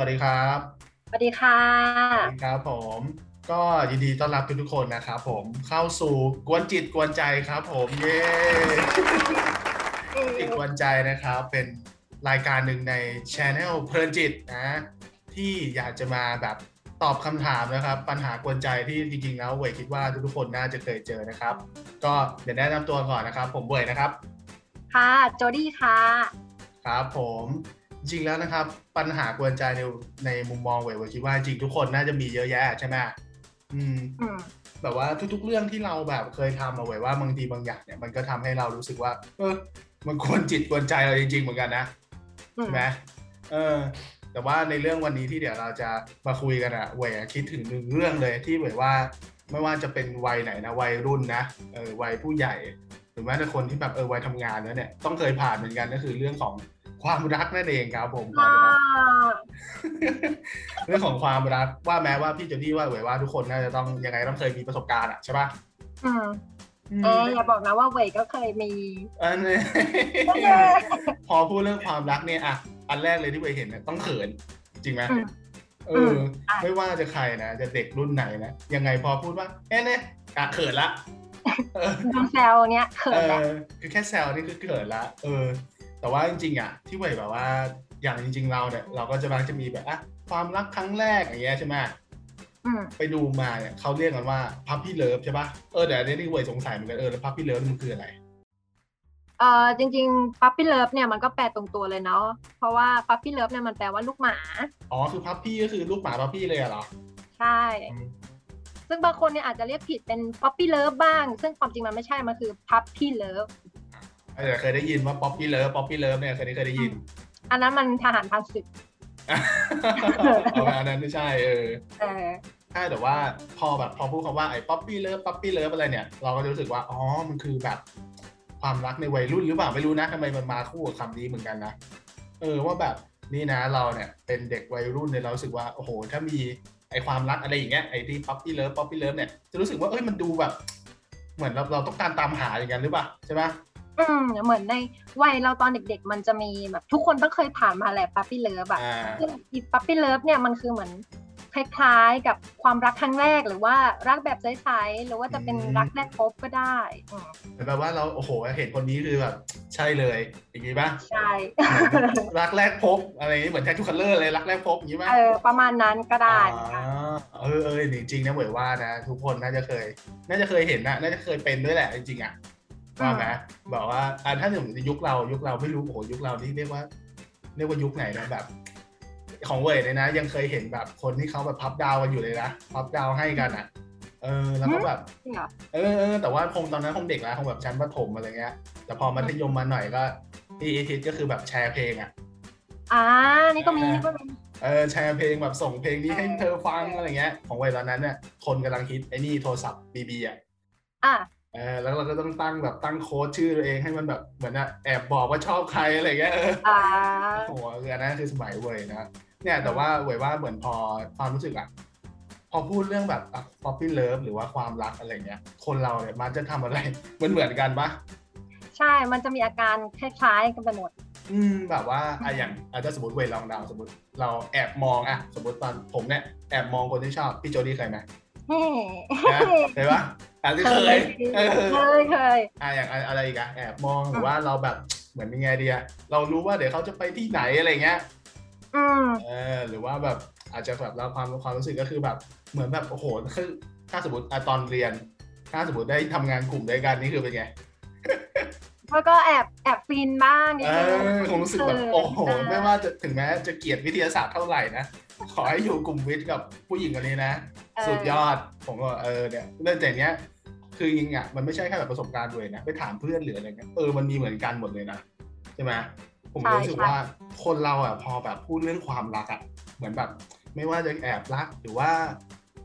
วัสดีครับ สวัสดีค่ะสวัสดีครับผม ก็ยินดีต้อนรับทุกๆคนนะครับผมเข้าสู่กวนจิตกวนใจครับ ผมเย้จิตกวนใจนะครับ เป็นรายการหนึ่งในช anel เพลินจิตนะที่อยากจะมาแบบตอบคำถามนะครับ ปัญหากวนใจที่จริงๆแล้วเวยคิดว่าทุกๆคนน่าจะเคยเจอนะครับ ก็เดี๋ยวแนะนำตัวก่อนนะครับ ผมเวยนะครับ ค่ะโจดี้ค่ะ ครับผม จริงๆแล้วนะครับ ปัญหากวนใจในในมุมมองเวยเวยคิดว่าจริงทุกคนน่าจะมีเยอะแยะใช่ไหมอืมอืมแบบว่าทุกๆเรื่องที่เราแบบเคยทำเอาไว้ว่าบางทีบางอย่างเนี่ยมันก็ทำให้เรารู้สึกว่า เออ มันควรจิตควรใจเราจริง ๆ เหมือนกันนะอืมใช่ไหมเออ แต่ว่าในเรื่องวันนี้ที่เดี๋ยวเราจะมาคุยกันอะเวยอะคิดถึงหนึ่งเรื่องเลยที่เวยว่า ไม่ว่าจะเป็นวัยไหนนะวัยรุ่นนะเออวัยผู้ใหญ่ หรือแม้แต่คนที่แบบเออวัยทำงานแล้วเนี่ยต้องเคยผ่านเหมือนกันก็คือเรื่องของ ความรักนั่นเองครับผมอ่าเรื่องของความรักว่าแม้ว่าพี่เจดี้ว่าเวยว่าทุกคนน่าจะต้องยังไงต้องเคยมีประสบการณ์อะใช่ปะอืมเอ๊ะอย่าบอกนะว่าเวยก็เคยมีอันนี้โอเคพอพูดเรื่องความรักเนี่ยอะอันแรกเลยที่เวยเห็นเนี่ยต้องเขินจริงไหมอืมเออือมใช่ไม่ว่าจะใครนะจะเด็กรุ่นไหนนะยังไงพอพูดว่าเอ๊ะเนี่ยอะเขินละเออโดนแซวเนี้ยเขินแหละเออคือแค่แซวนี่คือเขินละเออ แต่ว่าจริงๆอะที่เวยแบบว่าอย่างจริง ๆ เราเนี่ยเราก็จะมักจะมีแบบอะความรักครั้งแรกอย่างเงี้ยใช่ไหมอืมไปดูมาเนี่ยเขาเรียกกันว่า puppy love ใช่ปะเออเดี๋ยวอันนี้ที่เวยสงสัยเหมือนกันเออแล้ว puppy love มันคืออะไรเอ่อจริงๆ puppy love เนี่ยมันก็แปลตรงตัวเลยเนาะเพราะว่า puppy love เนี่ยมันแปลว่าลูกหมาอ๋อคือ puppy ก็คือลูกหมา puppy เลยอะเหรอใช่ ซึ่งบางคนเนี่ยอาจจะเรียกผิดเป็น poppy love บ้าง ซึ่งความจริงมันไม่ใช่ มันคือ puppy love เออเคยได้ยินว่า poppy love poppy love เนี่ยเคยได้เคยได้ยิน อันนั้นมันทหารผ่านศึกเอาอันนั้นไม่ใช่เออเออใช่แต่ว่าพอแบบพอพูดคำว่าไอ้ poppy love poppy love อะไรเนี่ย เราก็จะรู้สึกว่า อ๋อ มันคือแบบความรักในวัยรุ่นหรือเปล่าไม่รู้นะทำไมมันมาคู่กับคำนี้เหมือนกันนะ เออว่าแบบนี่นะเราเนี่ยเป็นเด็กวัยรุ่นเนี่ยเรารู้สึกว่าโอ้โห ถ้ามีไอ้ความรักอะไรอย่างเงี้ยไอ้ที่ poppy love poppy love เนี่ยจะรู้สึกว่าเอ้ยมันดูแบบ เหมือนเราเราต้องการตามหาอย่างนั้นหรือเปล่าใช่ไหม อืมเหมือนในวัยเราตอนเด็ก ๆ มันจะมีแบบทุกคนต้องเคยผ่านมาแหละ puppy love อะอ่าซึ่งอี puppy love เนี่ยมันคือเหมือนคล้ายๆกับความรักครั้งแรกหรือว่ารักแบบใสๆหรือว่าจะเป็นรักแรกพบก็ได้อืมเหมือนแบบว่าเราโอ้โหเห็นคนนี้คือแบบใช่เลย อย่างงี้ป่ะใช่รักแรกพบอะไรอย่างงี้เหมือนแททูคัลเลอร์เลยรักแรกพบอย่างงี้ป่ะเออประมาณนั้นก็ได้อ่าเออเออจริงๆนะเหมยว่านะ ทุกคนน่าจะเคย น่าจะเคยเห็นนะน่าจะเคยเป็นด้วยแหละจริงๆอะ ว่าไหมบอกว่าอ่าถ้าถึงยุคเรายุคเราไม่รู้โอ้โหยุคเรานี่เรียกว่า เรียกว่ายุคไหนนะแบบ ของเวยเนี่ยนะ ยังเคยเห็นแบบคนที่เขาแบบพับดาวกันอยู่เลยนะพับดาวให้กันอะ เออแล้วก็แบบจริงเหรอเออเออแต่ว่าคงตอนนั้นคงเด็กแล้วคงแบบชั้นประถมอะไรเงี้ย แต่พอมัธยมมาหน่อยก็ที่อีทิศก็คือแบบแชร์เพลงอะอ่านี่ก็มีนี่ก็มีเออแชร์เพลงแบบส่งเพลงนี้ให้เธอฟังอะไรเงี้ย ของวัยตอนนั้นเนี่ยคนกำลังฮิตไอ้นี่โทรศัพท์บีบีอะอะเออแล้วเราก็ต้องตั้งแบบตั้งโค้ดชื่อตัวเองให้มันแบบเหมือนอะแอบบอกว่าชอบใครอะไรเงี้ยเอออ่าโอ้โหคืออันนั้นคือสมัยเวยนะเนี่ยแต่ว่าเวยว่าเหมือนพอความรู้สึกอะพอพูดเรื่องแบบ poppy love หรือว่าความรักอะไรเงี้ย คนเราเนี่ยมันจะทำอะไรเหมือนเหมือนกันปะใช่ มันจะมีอาการคล้ายๆกันไปหมด อืมแบบว่าอะอย่างอาจจะสมมติเวยลองเดาสมมติเราแอบมองอะสมมติตอนผมเนี่ยแอบมองคนที่ชอบพี่โจดี้เคยไหมเฮ้นะเคยปะ อาจจะเคยเออเคยเคยอะอย่างอะไรอีกอะแอบมองหรือว่าเราแบบเหมือนยังไงดีอะเรารู้ว่าเดี๋ยวเขาจะไปที่ไหนอะไรเงี้ยอืมเออหรือว่าแบบอาจจะแบบเราความความรู้สึกก็คือแบบเหมือนแบบโอ้โหคือถ้าสมมติอะตอนเรียน ถ้าสมมติได้ทำงานกลุ่มด้วยกันนี่คือเป็นไงแล้วก็แอบแอบฟินบ้างนิดเอนึงอผมรู้สึกแบบเโอ้โหเออไม่ว่าจะถึงแม้จะเกลียดวิทยาศาสตร์เท่าไหร่นะ ขอให้อยู่กลุ่มวิทย์กับผู้หญิงคนนี้นะ สุดยอดผมก็เออเนี่ยเรื่องแต่เนี้ย คือจริงอะมันไม่ใช่แค่แบบประสบการณ์เลยนะไปถามเพื่อนหรืออะไรเงี้ยเออมันมีเหมือนกันหมดเลยนะใช่ไหมผมเลยรู้สึกว่าคนเราอะพอแบบพูดเรื่องความรักอะเหมือนแบบ ไม่ว่าจะแอบรักหรือว่า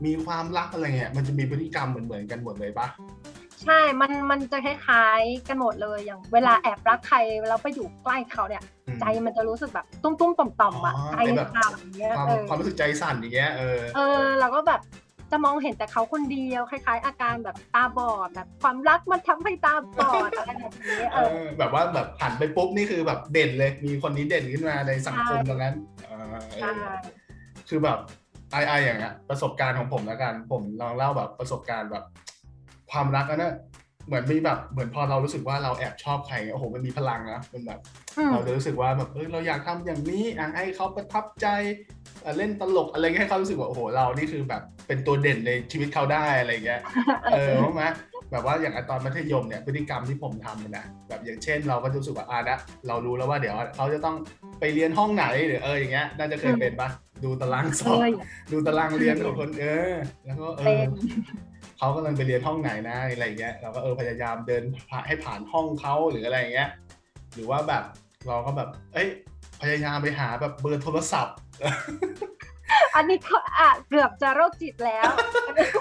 มีความรักอะไรเงี้ยมันจะมีพฤติกรรมเหมือนเหมือนๆกันหมดเลยปะ ใช่ มัน มันจะคล้ายๆกันหมดเลย อย่างเวลาแอบรักใครแล้วไปอยู่ใกล้เขาเนี่ยอืมใจมันจะรู้สึกแบบตุ้มๆต่อมๆอะอ๋อใจไอ้แบบสั่นอย่างเงี้ยความเออ ความรู้สึกใจสั่นอย่างเงี้ย เออ เออ เราก็แบบจะมองเห็นแต่เขาคนเดียวคล้าย ๆ อาการแบบตาบอดแบบความรักมันทำให้ตาบอดอะไรแบบนี้เอเอออแบบว่าแบบหันไปปุ๊บนี่คือแบบเด่นเลย มีคนนี้เด่นขึ้นมาในสังคมตรงนั้นเออใช่คือแบบไอไออย่างเงี้ยประสบการณ์ของผมแล้วกัน ผมลองเล่าแบบประสบการณ์แบบ ความรักนะเนี่ยเหมือนมีแบบเหมือนพอเรารู้สึกว่าเราแอบชอบใครโอ้โหมันมีพลังนะมันแบบอืมเราจะรู้สึกว่าแบบเออเราอยากทำอย่างนี้อะให้เขาประทับใจเอ่อเล่นตลกอะไรเงี้ยให้เขารู้สึกว่าโอ้โหเรานี่คือแบบเป็นตัวเด่นในชีวิตเขาได้อะไรเงี้ยเออรู้ไหมแบบว่าอย่างตอนมัธยมเนี่ยพฤติกรรมที่ผมทำนะแบบอย่างเช่น เราก็จะรู้สึกว่าอะนะเรารู้แล้วว่าเดี๋ยวเขาจะต้องไปเรียนห้องไหนหรือเอออย่างเงี้ยน่าจะเคยเป็นปะดูตารางสอบเลยดูตารางเรียนของคนเออ แล้วก็เอเป็อน เขากำลังไปเรียนห้องไหนนะอะไรอย่างเงี้ยเราก็เออพยายามเดินผ่านให้ผ่านห้องเขาหรืออะไรอย่างเงี้ยหรือว่าแบบเราก็แบบ เอ้ยพยายามไปหาแบบเบอร์โทรศัพท์ อันนี้ก็อะเกือบจะโรคจิตแล้ว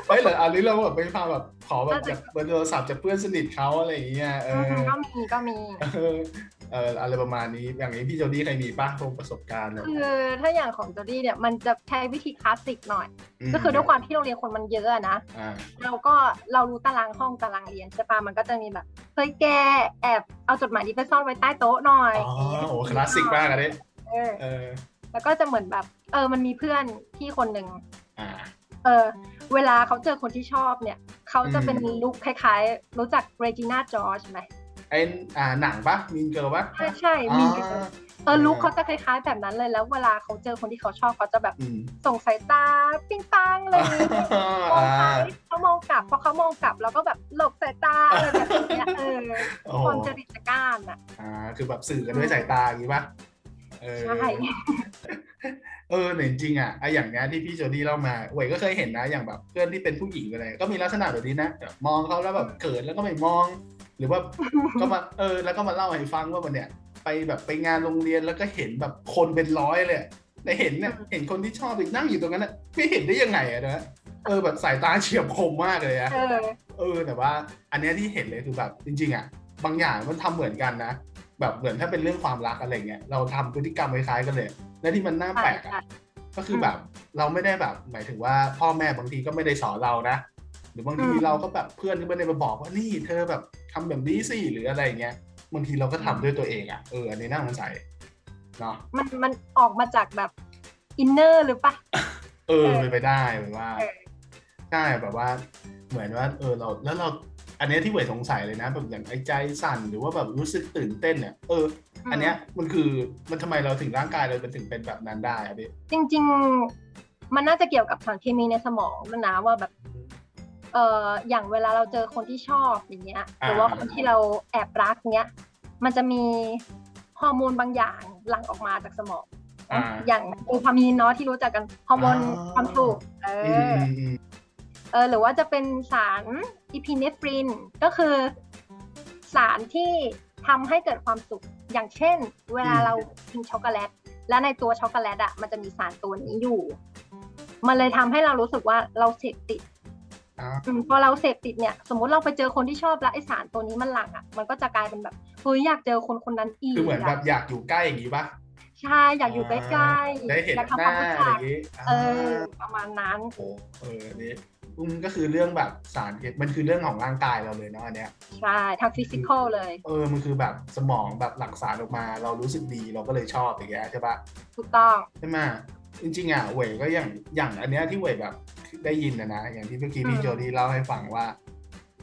เฮ้ยเหรออันนี้เราแบบไปพาแบบขอแบบน่าจะจากเบอร์โทรศัพท์จากเพื่อนสนิทเขาอะไรอย่างเงี้ยเออก็มีก็มี เออเอออะไรประมาณนี้ อย่างนี้พี่โจดี้เคยมีป้าประสบการณ์เนี่ยคือถ้าอย่างของจอดี้เนี่ยมันจะใช้วิธีคลาสสิกหน่อยมก็คือด้วยความที่โรงเรียนคนมันเยอะอะนะอ่าเราก็เรารู้ตารางห้องตารางเรียนใช่ปะมันก็จะมีแบบเฮ้ยแกแอบเอาจดหมายนี้ไปซ่อนไว้ใต้โต๊ะหน่อยอ๋อโอ้คลาสสิกมากอันนี้เออเออแล้วก็จะเหมือนแบบ เออมันมีเพื่อนที่คนหนึ่งอ่าเออเวลาเขาเจอคนที่ชอบเนี่ย เขาจะเป็นอืม look คล้ายๆ รู้จัก Regina George ไหมไอ้อ่าหนังปะ Mean Girls ปะใช่ใช่มีเออ look เขาจะคล้ายๆแบบนั้นเลยแล้วเวลาเขาเจอคนที่เขาชอบเขาจะแบบอืมส่งสายตาปิ้งปังอะไรอย่างเงี้ยมองไปเขามองกลับพอเขามองกลับเราก็แบบหลบสายตาอะไรแบบเนี้ยเออโอ้โหความจริตจักร้านอะอ่าคือแบบสื่อกันด้วยสายตาอย่างนี้ปะเออ ใช่เออเนี่ยจริงๆอะไออย่างเนี้ยที่พี่โจดี้เล่ามาเวยก็เคยเห็นนะอย่างแบบเพื่อนที่เป็นผู้หญิงอะไรก็มีลักษณะแบบนี้นะแบบมองเขาแล้วแบบเขินแล้วก็ไม่มอง หรือว่าก็มาเออแล้วก็มาเล่าให้ฟังว่ามันเนี่ยไปแบบไปงานโรงเรียนแล้วก็เห็นแบบคนเป็นร้อยเลยอะแต่เห็นเนี่ยเห็นคนที่ชอบอีกนั่งอยู่ตรงนั้นน่ะไม่เห็นได้ยังไงอะนะเออแบบสายตาเฉียบคมมากเลยอะเออเออแต่ว่า อันเนี้ยที่เห็นเลยคือแบบจริง ๆอะบางอย่างมันทำเหมือนกันนะ แบบเหมือนถ้าเป็นเรื่องความรักอะไรเงี้ยเราทำพฤติกรรมคล้ายๆกันเลย และที่มันน่าแปลกใช่อะก็คือแบบเราไม่ได้แบบหมายถึงว่าพ่อแม่บางทีก็ไม่ได้สอนเรานะหรือบางทีเราก็แบบเพื่อนก็ไม่ได้มาบอกว่านี่เธอแบบทำแบบนี้สิหรืออะไรเงี้ยบางทีเราก็ทำด้วยตัวเองอะเอออันนี้น่าสงสัยเนาะมันมันออกมาจากแบบอินเนอร์หรือปะเออเป็นไปได้แบบว่าเออใช่แบบว่า เหมือนว่า เออเราแล้วเรา อันเนี้ยที่เหวยสงสัยเลยนะ แบบอย่างไอ้ใจสั่นหรือว่าแบบรู้สึกตื่นเต้นเนี่ยเออ อันเนี้ยมันคือมันทำไมเราถึงร่างกายเราเป็นถึงเป็นแบบนั้นได้อะพี่จริง ๆ มันน่าจะเกี่ยวกับสารเคมีในสมองด้วยนะว่าแบบเอออย่างเวลาเราเจอคนที่ชอบอย่างเงี้ยหรือว่าคนที่เราแอบรักเงี้ยมันจะมีฮอร์โมนบางอย่างหลั่งออกมาจากสมองอ่าอย่างโดพามีนเนาะที่รู้จักกันฮอร์โมนอ่าความสุขเออือมออืมอืมเออหรือว่าจะเป็นสาร อีพิเนฟรินก็คือสารที่ทำให้เกิดความสุข อย่างเช่น เวลาเรากินช็อกโกแลต และในตัวช็อกโกแลตอะมันจะมีสารตัวนี้อยู่ มันเลยทำให้เรารู้สึกว่าเราเสพติดอ่าอืมพอเราเสพติดเนี่ย สมมุติเราไปเจอคนที่ชอบแล้วไอสารตัวนี้มันหลั่งอะ มันก็จะกลายเป็นแบบเฮ้ยอยากเจอคนคนนั้นอีกคือเหมือนแบบะอยากอยู่ใกล้อย่างนี้ปะใช่อยากอยู่ใกล้ๆได้เห็นอยากหทำคน้าวามรู้อะจัไรกอย่างนี้เออประมาณนั้นโอ้เอออั นนี้อืมก็คือเรื่องแบบสารเคมันคือเรื่องของร่างกายเราเลยเนาะอันเนี้ยใช่ทางฟิสิกอลเลย เออมันคือแบบสมองแบบหลั่งสารออกมา เรารู้สึกดีเราก็เลยชอบอย่างเงี้ยใช่ปะถูกต้องใช่ไหมจริงๆอะเวยก็อย่างอย่างอันเนี้ยที่เวยแบบได้ยินนะนะอย่างที่เมื่อกี้พี่อืมโจดี้เล่าให้ฟังว่า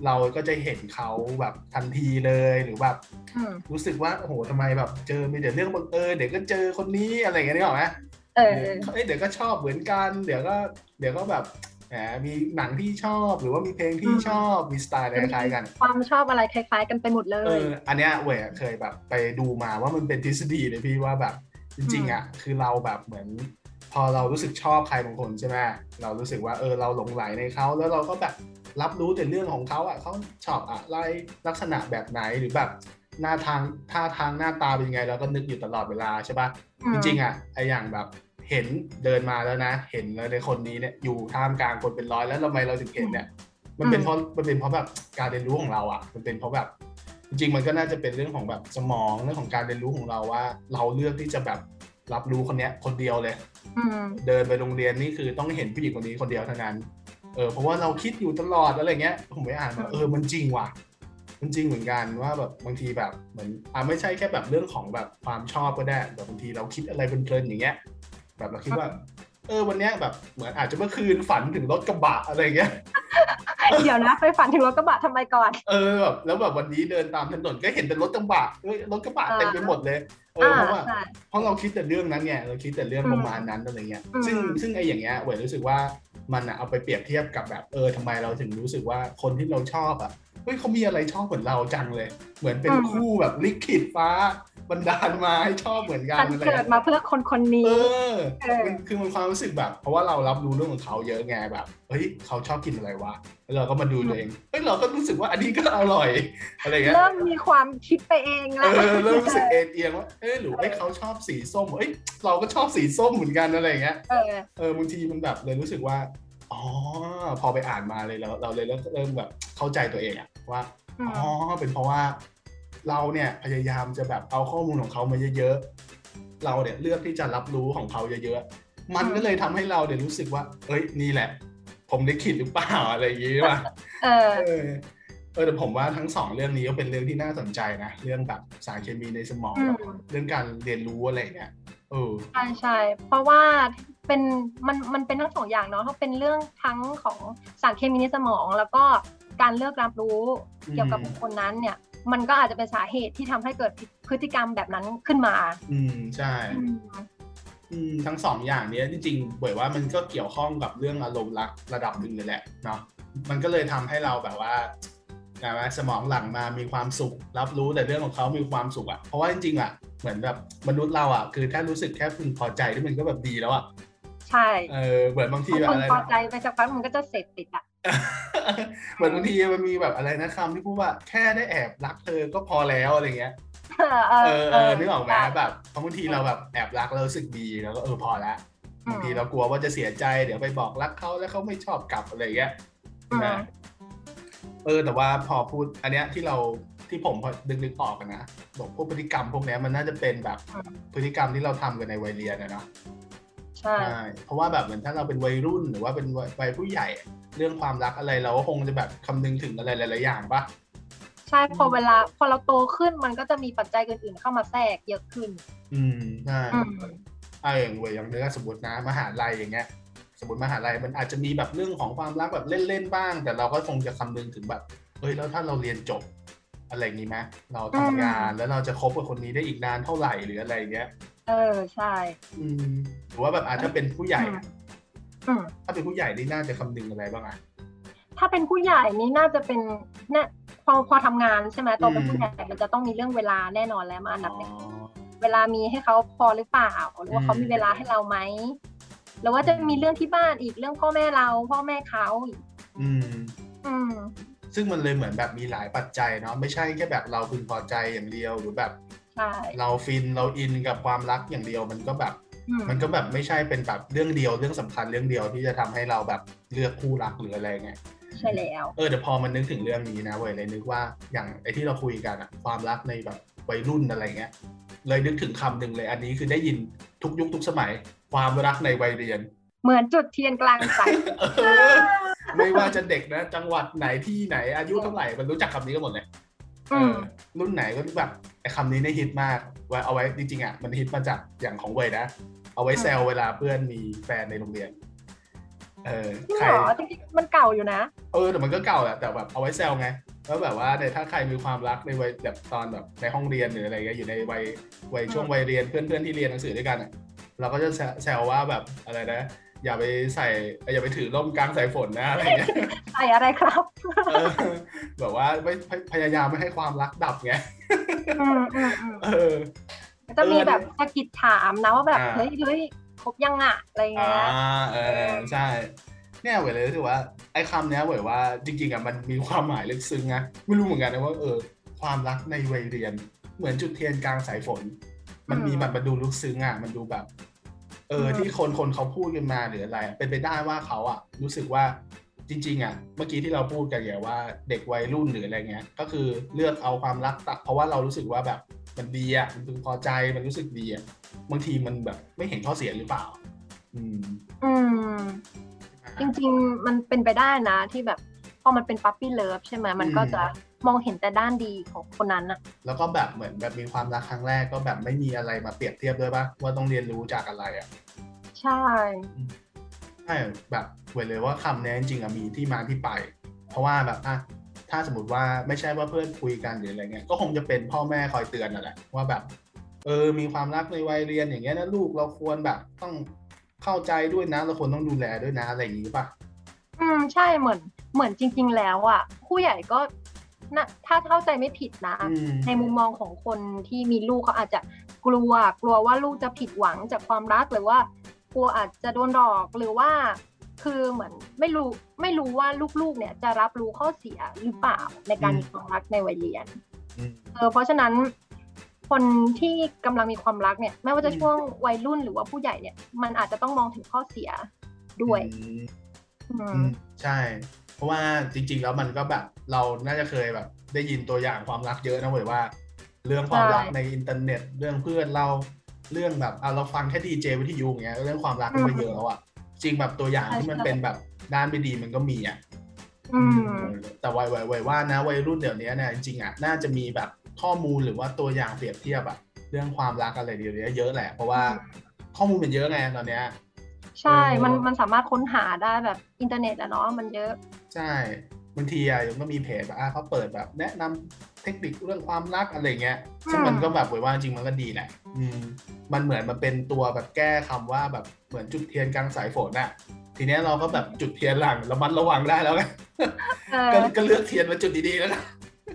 เราก็จะเห็นเขาแบบทันทีเลยหรือแบบอืมรู้สึกว่าโอ้โหทำไมแบบเจอมีแต่เรื่องบังเอิญเดี๋ยวก็เจอคนนี้อะไรอย่างเงี้ยนึกออกไหมเออเดี๋ยวเอ้ยเดี๋ยวก็ชอบเหมือนกัน เดี๋ยวก็ เดี๋ยวก็แบบแห มมีหนังที่ชอบหรือว่ามีเพลงที่อืมชอบมีสไตล์คล้ายๆกัน ความชอบอะไรคล้าย ๆ กันไปหมดเลเอยออันเนี้ยเวยอะเคยแบบไปดูมาว่ามันเป็นทฤษฎีเลยพี่ว่าแบบจริงๆอะคือเราแบบเหมือน พอเรารู้สึกชอบใครบางคนใช่ไหมเรารู้สึกว่าเออเราหลงไหลในเขาแล้วเราก็แบบรับรู้แต่เรื่องของเขาอะเขาชอบอะไรลักษณะแบบไหนหรือแบบหน้าทางท่าทางหน้าตาเป็นยังไงเราก็นึกอยู่ตลอดเวลาใช่ปะจริงๆอะไออย่างแบบ เห็นเดินมาแล้วนะ เห็นเลยในคนนี้เนี่ยอยู่ท่ามกลางคนเป็นร้อยแล้วทำไมเราถึงเห็นเนี่ย มันเป็นเพราะมันเป็นเพราะแบบการเรียนรู้ของเราอะ มันเป็นเพราะแบบ จริงๆมันก็น่าจะเป็นเรื่องของแบบสมองเรื่องของการเรียนรู้ของเราว่า เราเลือกที่จะแบบรับรู้คนเนี้ย คนเดียวเลยอืมเดินไปโรงเรียนนี่คือต้องเห็นผู้หญิงคนนี้คนเดียวเท่านั้นเออเพราะว่าเราคิดอยู่ตลอดอะไรเงี้ยผมไปอ่านมาเออมันจริงว่ะมันจริงเหมือนกันว่าแบบบางทีแบบเหมือนอ่าไม่ใช่แค่แบบเรื่องของแบบความชอบก็ได้แบบบางทีเราคิดอะไรเพลินๆอย่างเงี้ย แบบเราคิดว่าเเออวันเนี้ยแบบเหมือนอาจจะเมื่อคืนฝันถึงรถกระบะอะไรเงี้ยเดี๋ยวนะไปฝันถึงรถกระบะทำไมก่อน เออแบบแล้วแบบวันนี้เดินตามถนนก็เห็นแต่รถกระบะเฮ้ยรถกระบะอ่าเต็มไปหมดเลยเอออ่าเพราะว่าใช่เพราะเราคิดแต่เรื่องนั้นไงเราคิดแต่เรื่องอืมประมาณนั้นอะไรเงี้ยอืมซึ่งซึ่งไอ้อย่างเงี้ยเวยรู้สึกว่ามันอะเอาไปเปรียบเทียบกับแบบเออทำไมเราถึงรู้สึกว่าคนที่เราชอบอะ เฮ้ยเขามีอะไรชอบเหมือนเราจังเลย เหมือนเป็นคู่แบบลิขิตฟ้าบันดาลมาให้ชอบเหมือนกันฉันอะไรเกิดเงี้ยมาเพื่อคนคนนี้ เออเออมันคือมันความรู้สึกแบบ เพราะว่าเรารับรู้เรื่องของเขาเยอะไงแบบเฮ้ยเขาชอบกินอะไรวะแล้วเราก็มาดูตัวเองเฮ้ยเราก็รู้สึกว่าอันนี้ก็อร่อยอะไรเงี้ยเริ่มมีความคิดไปเองเอแล้วอเริ่มรู้สึกเอ็นเอียงว่าเอ้ยหรือไอ้ยเขาชอบสีส้มเอ้ยเราก็ชอบสีส้มเหมือนกันอะไรเงี้ยเออเออบางทีมันแบบเลยรู้สึกว่าอ๋อพอไปอ่านมาเลยเราเราเลยเริ่มเริ่มแบบเข้าใจตัวเองอะ ว่าอืมอ๋อเป็นเพราะว่าเราเนี่ยพยายามจะแบบเอาข้อมูลของเขามาเยอะๆ เราเนี่ยเลือกที่จะรับรู้ของเขาเยอะๆ มันก็เลยทำให้เราเนี่ยรู้สึกว่า เอ้ยนี่แหละ ผมได้คิดหรือเปล่าอะไรอย่างงี้ป่ะเออเออเออแต่ผมว่าทั้งสองเรื่องนี้ก็เป็นเรื่องที่น่าสนใจนะ เรื่องแบบสารเคมีในสมองอืมกับเรื่องการเรียนรู้อะไรเนี่ยเออใช่ใช่เพราะว่าเป็นมันมันเป็นทั้งสองอย่างเนาะเขาเป็นเรื่องทั้งของสารเคมีในสมองแล้วก็ การเลือกรับรู้อืมเกี่ยวกับบุคคลนั้นเนี่ย มันก็อาจจะเป็นสาเหตุที่ทำให้เกิดพฤติกรรมแบบนั้นขึ้นมา อืมใช่อืมอืมทั้งสองอย่างเนี้ยจริงๆเบยว่ามันก็เกี่ยวข้องกับเรื่องอารมณ์รักระดับหนึ่งเลยแหละเนาะมันก็เลยทำให้เราแบบว่าแบบว่าสมองหลั่งมามีความสุข รับรู้แต่เรื่องของเขามีความสุขอะเพราะว่าจริงๆอะเหมือนแบบมนุษย์เราอะคือถ้ารู้สึกแค่พึงพอใจที่มันก็แบบดีแล้วอะใช่เออเหมือนบางทีพอแบบคนอะไรพอนะใจไปสักพักมันก็จะเสพติดอะ เหมือนบางทีมันมีแบบอะไรนะคำที่พูดว่าแค่ได้แอบรักเธอก็พอแล้วอะไรเงี้ยเออเอเอออเออนึกออกไหมใช่แบบเพราะบางทีเราแบบแอบรักแล้วรู้สึกดีแล้วก็เออพอแล้วอืมบางทีเรากลัวว่าจะเสียใจเดี๋ยวไปบอกรักเขาแล้วเขาไม่ชอบกลับอะไรเงี้ยอืมนะเออแต่ว่าพอพูดอันเนี้ยที่เราที่ผมพอดึกนึกออกอะนะบอกพวกพฤติกรรมพวกเนี้ยมันน่าจะเป็นแบบพฤติกรรมที่เราทำกันในวัยเรียนอะเนาะ ใช่ใช่ เพราะว่าแบบเหมือนถ้าเราเป็นวัยรุ่นหรือว่าเป็นวัยวัยผู้ใหญ่ เรื่องความรักอะไรเราก็คงจะแบบคำนึงถึงอะไรหลายๆอย่างปะใช่พอเวลาพอเราโตขึ้นมันก็จะมีปัจจัยอื่นๆเข้ามาแทรกเยอะขึ้น อืมใช่อืมอ่าอย่างเวยอย่างเนื้อสมมตินะมหาลัยอย่างเงี้ยสมมติมหาลัยมันอาจจะมีแบบเรื่องของความรักแบบเล่นๆบ้าง แต่เราก็คงจะคำนึงถึงแบบเฮ้ยแล้วถ้าเราเรียนจบ อะไรอย่างนี้ไหมเราทำงานแล้วเราจะคบกับคนนี้ได้อีกนานเท่าไหร่หรืออะไรเงี้ย เออใช่ อืมหรือว่าแบบอาจจะเป็นผู้ใหญ่อะอืม ถ้าเป็นผู้ใหญ่นี่น่าจะคำนึงอะไรบ้างอะถ้าเป็นผู้ใหญ่นี่น่าจะเป็นเนี่ยพอพอทำงานใช่ไหมโตเป็นอืม ผู้ใหญ่มันจะต้องมีเรื่องเวลาแน่นอนแล้วมาอันดับอ๋หนึ่งอเวลามีให้เขาพอหรือเปล่า หรือว่าเขาอืมมีเวลาให้เราไหมหรือว่าจะมีเรื่องที่บ้านอีกเรื่องพ่อแม่เรา พ่อแม่เขาอีกอืม อืม ซึ่งมันเลยเหมือนแบบมีหลายปัจจัยเนาะไม่ใช่แค่แบบเราพึงพอใจอย่างเดียวหรือแบบใช่ เราฟินเราอินกับความรักอย่างเดียวมันก็แบบอืมมันก็แบบไม่ใช่เป็นแบบเรื่องเดียวเรื่องสำคัญเรื่องเดียวที่จะทำให้เราแบบเลือกคู่รักหรืออะไรเงี้ยใช่แล้วเออแต่พอมันนึกถึงเรื่องนี้นะเว้ยเลยนึกว่าอย่างไอ้ที่เราคุยกันอะความรักในแบบวัยรุ่นอะไรเงี้ยเลยนึกถึงคำหนึ่งเลย อันนี้คือได้ยินทุกยุคทุกสมัย ความรักในวัยเรียน เหมือนจุดเทียนกลางสายเออไม่ว่าจะเด็กนะ จังหวัดไหนที่ไหนอายุเท่าไหร่มันรู้จักคำนี้กันหมดเลยเออืมอ รุ่นไหนก็แบบไอ้คำนี้เนี่ยฮิตมากไว้เอาไว้จริงๆอะมันฮิตมาจากอย่างของเวยนะ เอาไว้แซวเวลาเพื่อนมีแฟนในโรงเรียน เออจริงใครเหรอจริงๆมันเก่าอยู่นะ เออแต่มันก็เก่าแหละแต่แบบเอาไว้แซวไงแล้วแบบว่าในถ้าใครมีความรักในวัยแบบตอนแบบในห้องเรียนหรืออะไรเงี้ยอยู่ในวัยวัยช่วงวัยเรียนเพื่อนๆที่เรียนหนังสือด้วยกันอะเราก็จะแซวแซวว่าแบบอะไรนะ อย่าไปใส่อย่าไปถือร่มกลางสายฝนนะอะไรเงี้ยใส่อะไรครับเออ แบบว่าไม่พพยายามไม่ให้ความรักดับไงอืมอืมอืมเออจะมีแบบสะกิดถามนะว่าแบบอ่าเฮ้ยเฮ้ยครบยังอะอะไรอ่าเงี้ยเออใช่เนี่ยเวยเลยรู้สึกว่าไอ้คำเนี้ยเวยว่าจริงๆอะมันมีความหมายลึกซึ้งนะไม่รู้เหมือนกันนะว่าเออ ความรักในวัยเรียน เหมือนจุดเทียนกลางสายฝน มันมีแบบมันดูลึกซึ้งอะมันดูแบบ เอออืมที่คนคนเขาพูดกันมาหรืออะไรอะเป็นไปได้ว่าเขาอะ รู้สึกว่า จริงๆอะเมื่อกี้ที่เราพูดกันอย่างว่าเด็กวัยรุ่นหรืออะไรเงี้ย ก็คือเลือกเอาความรักตัดเพราะว่าเรารู้สึกว่าแบบมันดีอะมันพึงพอใจมันรู้สึกดีอะบางทีมันแบบไม่เห็นข้อเสียหรือเปล่า อืม อืม จริงๆมันเป็นไปได้นะ ที่แบบพอมันเป็นปั๊ปปี้เลิฟใช่ไหมมันก็อืมจะมองเห็นแต่ด้านดีของคนนั้นอะแล้วก็แบบเหมือนแบบมีความรักครั้งแรกก็แบบไม่มีอะไรมาเปรียบเทียบด้วยปะว่าต้องเรียนรู้จากอะไรอะใช่ใช่แบบเวยเลยว่าคำเนี้ยจริงๆอะมีที่มาที่ไป เพราะว่าแบบอะถ้าสมมติว่าไม่ใช่ว่าเพื่อนคุยกันหรืออะไรเงี้ยก็คงจะเป็นพ่อแม่คอยเตือนนั่นแหละว่าแบบ เออมีความรักในวัยเรียนอย่างเงี้ยนะลูกเราควรแบบต้องเข้าใจด้วยนะเราควรต้องดูแลด้วยนะอะไรอย่างงี้ป่ะอืมใช่เหมือนเหมือนจริง ๆ แล้วอะผู้ใหญ่ก็นะถ้าเข้าใจไม่ผิดนะอืมในมุมมองของคนที่มีลูกเขาอาจจะกลัวกลัวว่าลูกจะผิดหวังจากความรักหรือว่า กลัวอาจจะโดนหลอกหรือว่า คือเหมือนไม่รู้ไม่รู้ว่าลูกๆ เนี่ยจะรับรู้ข้อเสียหรือเปล่าในการมีความรักในวัยเรียนอืมเออเพราะฉะนั้นคนที่กำลังมีความรักเนี่ยไม่ว่าจะอืมช่วงวัยรุ่นหรือว่าผู้ใหญ่เนี่ย มันอาจจะต้องมองถึงข้อเสียด้วยอืมอืมอืมใช่ เพราะว่าจริง ๆ แล้วมันก็แบบ เราน่าจะเคยแบบ ได้ยินตัวอย่างความรักเยอะนะเว้ยว่า เรื่องความรักใช่ในอินเทอร์เน็ต เรื่องเพื่อนเรา เรื่องแบบอะเราฟังแค่ดีเจวิทยุอย่างเงี้ยเรื่องความรักก็มาเยอะแล้วอะจริงแบบตัวอย่างที่มันเป็นแบบด้านไม่ดีมันก็มีอะอืมเออแต่เวยเวยเวยว่านะวัยรุ่นเดี๋ยวนี้เนี่ยจริงๆอะน่าจะมีแบบข้อมูลหรือว่าตัวอย่างเปรียบเทียบอะเรื่องความรักอะไรเดี๋ยวนี้เยอะแหละ เพราะว่าข้อมูลมันเยอะไงตอนเนี้ยใช่เออมันมันสามารถค้นหาได้แบบอินเทอร์เน็ตอะเนาะมันเยอะ ใช่ บางทีอะยังก็มีเพจแบบอะเขาเปิดแบบ แนะนำเทคนิคเรื่องความรักอะไรเงี้ย ซึ่งมันก็แบบเวยว่าจริงมันก็ดีแหละอืมมันเหมือนมันเป็นตัวแบบแก้คำว่าแบบเหมือนจุดเทียนกลางสายฝนน่ะทีเนี้ยเราก็แบบจุดเทียนหลังระมัดระวังได้แล้วไงเออก็ก็เลือกเทียนมาจุดดีๆแล้วนะ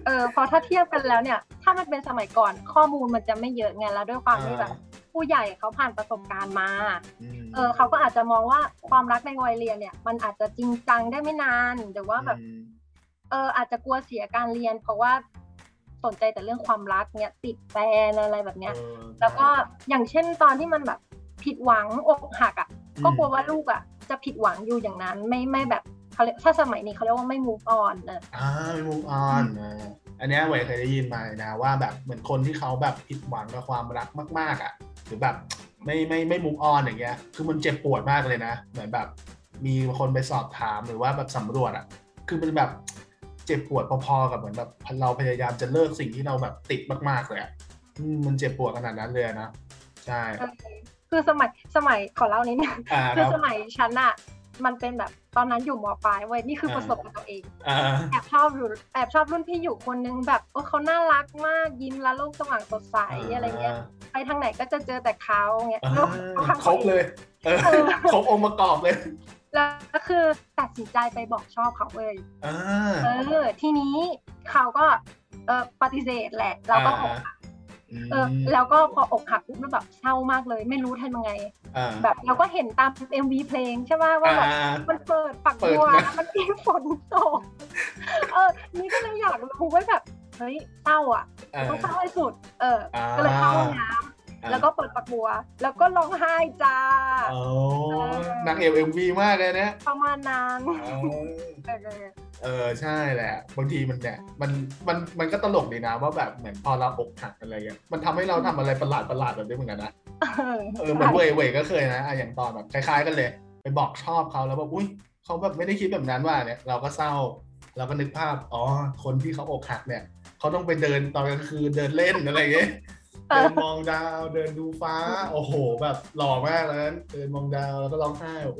เออพอถ้าเทียบกันแล้วเนี่ย ถ้ามันเป็นสมัยก่อนข้อมูลมันจะไม่เยอะไงแล้วด้วยความที่แบบผู้ใหญ่เขาผ่านประสบการณ์มามเออเขาก็อาจจะมองว่าความรักในวัยเรียนเนี่ย มันอาจจะจริงจังได้ไม่นานหรือว่าแบบอืม เอออาจจะกลัวเสียการเรียน เพราะว่าสนใจแต่เรื่องความรักเนี่ยติดแฟนอะไรแบบเนี้ยเออแล้วก็อย่างเช่นตอนที่มันแบบผิดหวังอกหักอะก็กลัวว่าลูกอะ จะผิดหวังอยู่อย่างนั้น ไม่ไม่แบบเขาเรียกถ้าสมัยนี้เขาเรียกว่าไม่ move on เอออ่าไม่มุกออนอันเนี้ยเวยเคยได้ยินมาเลยนะว่าแบบเหมือนคนที่เขาแบบผิดหวังกับความรักมาก ๆอะหรือแบบไม่ไม่ไม่มุกออนอย่างเงี้ย คือมันเจ็บปวดมากเลยนะ เหมือนแบบมีคนไปสอบถามหรือว่าแบบสำรวจอะ คือมันแบบ เจ็บปวดพอๆกับเหมือนแบบเราพยายามจะเลิกสิ่งที่เราแบบติดมากๆเลยอะอืมมันเจ็บปวดขนาดนั้นเลยอะนะใช่เออคือสมัยสมัยขอเล่านิดนึงอ่าคคือรับสมัยฉันอะมันเป็นแบบตอนนั้นอยู่มปลายเว้ยนี่คืออ่าประสบกับตัวเองอ่าแอบชอบอยู่แอบชอบรุ่นพี่อยู่คนนึงแบบเออเขาน่ารักมากยิ้มแล้วโลกสว่างสดใสอะไรเงี้ยไปทางไหนก็จะเจอแต่เขาเงี้ยอ่าโลกทางครบเลยเออเออครบองค์ประกอบเลย แล้วก็คือตัดสินใจไปบอกชอบเขาเลยอ่าเออ ทีนี้เขาก็เออปฏิเสธแหละ เราก็อกหักเออแล้วก็พออกหักปุ๊บแล้วแบบเศร้ามากเลย ไม่รู้ทำยังไงอ่าแบบเราก็เห็นตาม MV เพลงใช่ไหมว่าแบบอ่ามันเปิดปักเปิดบัวนะมันมีฝนตกเออนี่ก็เลยอยากรู้ว่าแบบเฮ้ยเศร้าอะอ่าต้องเศร้าให้สุด เอออ่าก็เลยเข้าห้องน้ำ แล้วก็เปิดปักบัว แล้วก็ร้องไห้จ้าโอ้นางเอกเอ็มวีมากเลยนะประมาณนั้นเออเออเออเออใช่แหละบางทีมันเนี่ยมันมันมันก็ตลกดีนะว่าแบบเหมือนพอเราอกหักอะไรเงี้ยมันทำให้เราทำอะไรประหลาดประหลาดแบบนี้เหมือนกันนะเออเออเหมือนเว่ยเว่ยก็เคยนะอะอย่างตอนแบบคล้ายๆกันเลย ไปบอกชอบเขาแล้วแบบอุ้ยเขาแบบไม่ได้คิดแบบนั้นว่าเนี่ยเราก็เศร้า เราก็นึกภาพอ๋อคนที่เขาอกหักเนี่ยเขาต้องไปเดินตอนกลางคืนเดินเล่นอะไรอย่างเงี้ย เอเดิอนมองดาวเดินดูฟ้า โอ้โห แบบหล่อมากเลยนะเดินมองดาวแล้วก็ร้องไห้โอ้โห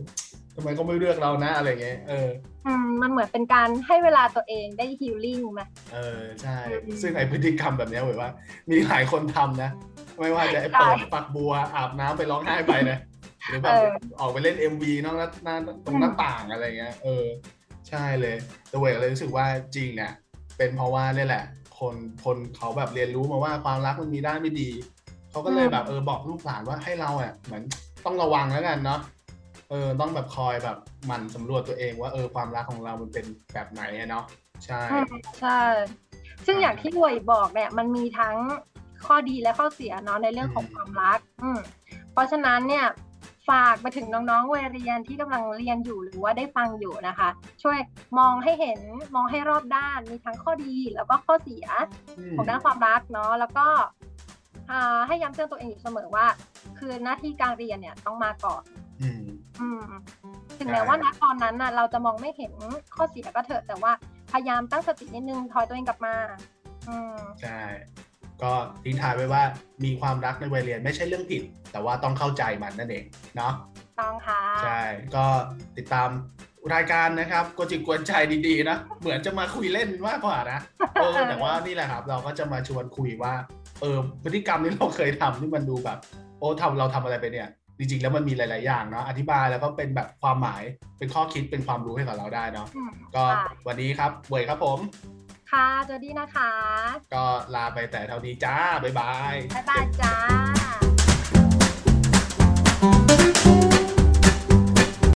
ทำไมเขาไม่เลือกเรานะอะไรเงี้ยเอออืมมันเหมือนเป็นการให้เวลาตัวเองได้ฮีลลิ่งไหมเออใช่อืมซึ่งไอพฤติกรรมแบบเนี้ยเว้ยว่า มีหลายคนทำนะ ไม่ว่าจะไอเปิดใช่ปักบัวอาบน้ำไปร้องไห้ไปนะหรือแบบเออออกไปเล่น MV นอกหน้าหน้าตรงหน้าต่างอะไรเงี้ยเออ ใช่เลยแต่เวยก็เลยรู้สึกว่าจริงเนี่ยเป็นเพราะว่าเนี่ยแหละ คนคนเขาแบบเรียนรู้มาว่าความรักมันมีด้านไม่ดีเขาก็เลยแบบเออบอกลูกหลานว่าให้เราอะเหมือนต้องระวังแล้วกันเนาะเออต้องแบบคอยแบบหมั่นสำรวจตัวเองว่าเออความรักของเรามันเป็นแบบไหนอะเนาะใช่อืมใช่ซึ่งอย่างที่หวยบอกเนี่ยมันมีทั้งข้อดีและข้อเสียเนาะในเรื่องของอืมความรัก อืมเพราะฉะนั้นเนี่ย ฝากไปถึงน้องๆวัยเรียนที่กำลังเรียนอยู่หรือว่าได้ฟังอยู่นะคะ ช่วยมองให้เห็นมองให้รอบด้านมีทั้งข้อดีแล้วก็ข้อเสียอืมของด้านความรักเนาะแล้วก็อ่าให้ย้ำเตือนตัวเองอยู่เสมอว่า คือหน้าที่การเรียนเนี่ยต้องมาก่อนอืมอืมถึงใช่แม้ว่าณตอนนั้นน่ะ เราจะมองไม่เห็นข้อเสียก็เถอะแต่ว่าพยายามตั้งสตินิดนึงถอยตัวเองกลับมาอืมใช่ ก็ทิ้งท้ายไว้ว่ามีความรักในวัยเรียนไม่ใช่เรื่องผิด แต่ว่าต้องเข้าใจมันนั่นเองเนาะต้องค่ะ ใช่ ก็ติดตามรายการนะครับกวนจิตกวนใจดีๆนะเหมือนจะมาคุยเล่นมากกว่านะเออแต่ว่านี่แหละครับ เราก็จะมาชวนคุยว่าเออพฤติกรรมที่เราเคยทำที่มันดูแบบ โอ้ทำเราทำอะไรไปเนี่ยจริงๆแล้วมันมีหลาย ๆ อย่างเนาะอธิบายแล้วก็เป็นแบบความหมายเป็นข้อคิดเป็นความรู้ให้กับเราได้เนาะอืมก็ค่ะวันนี้ครับเวยครับผม ค่ะจอดีนะคะ ก็ลาไปแต่เท่านี้จ้า บ๊ายบาย บ๊ายบายจ้า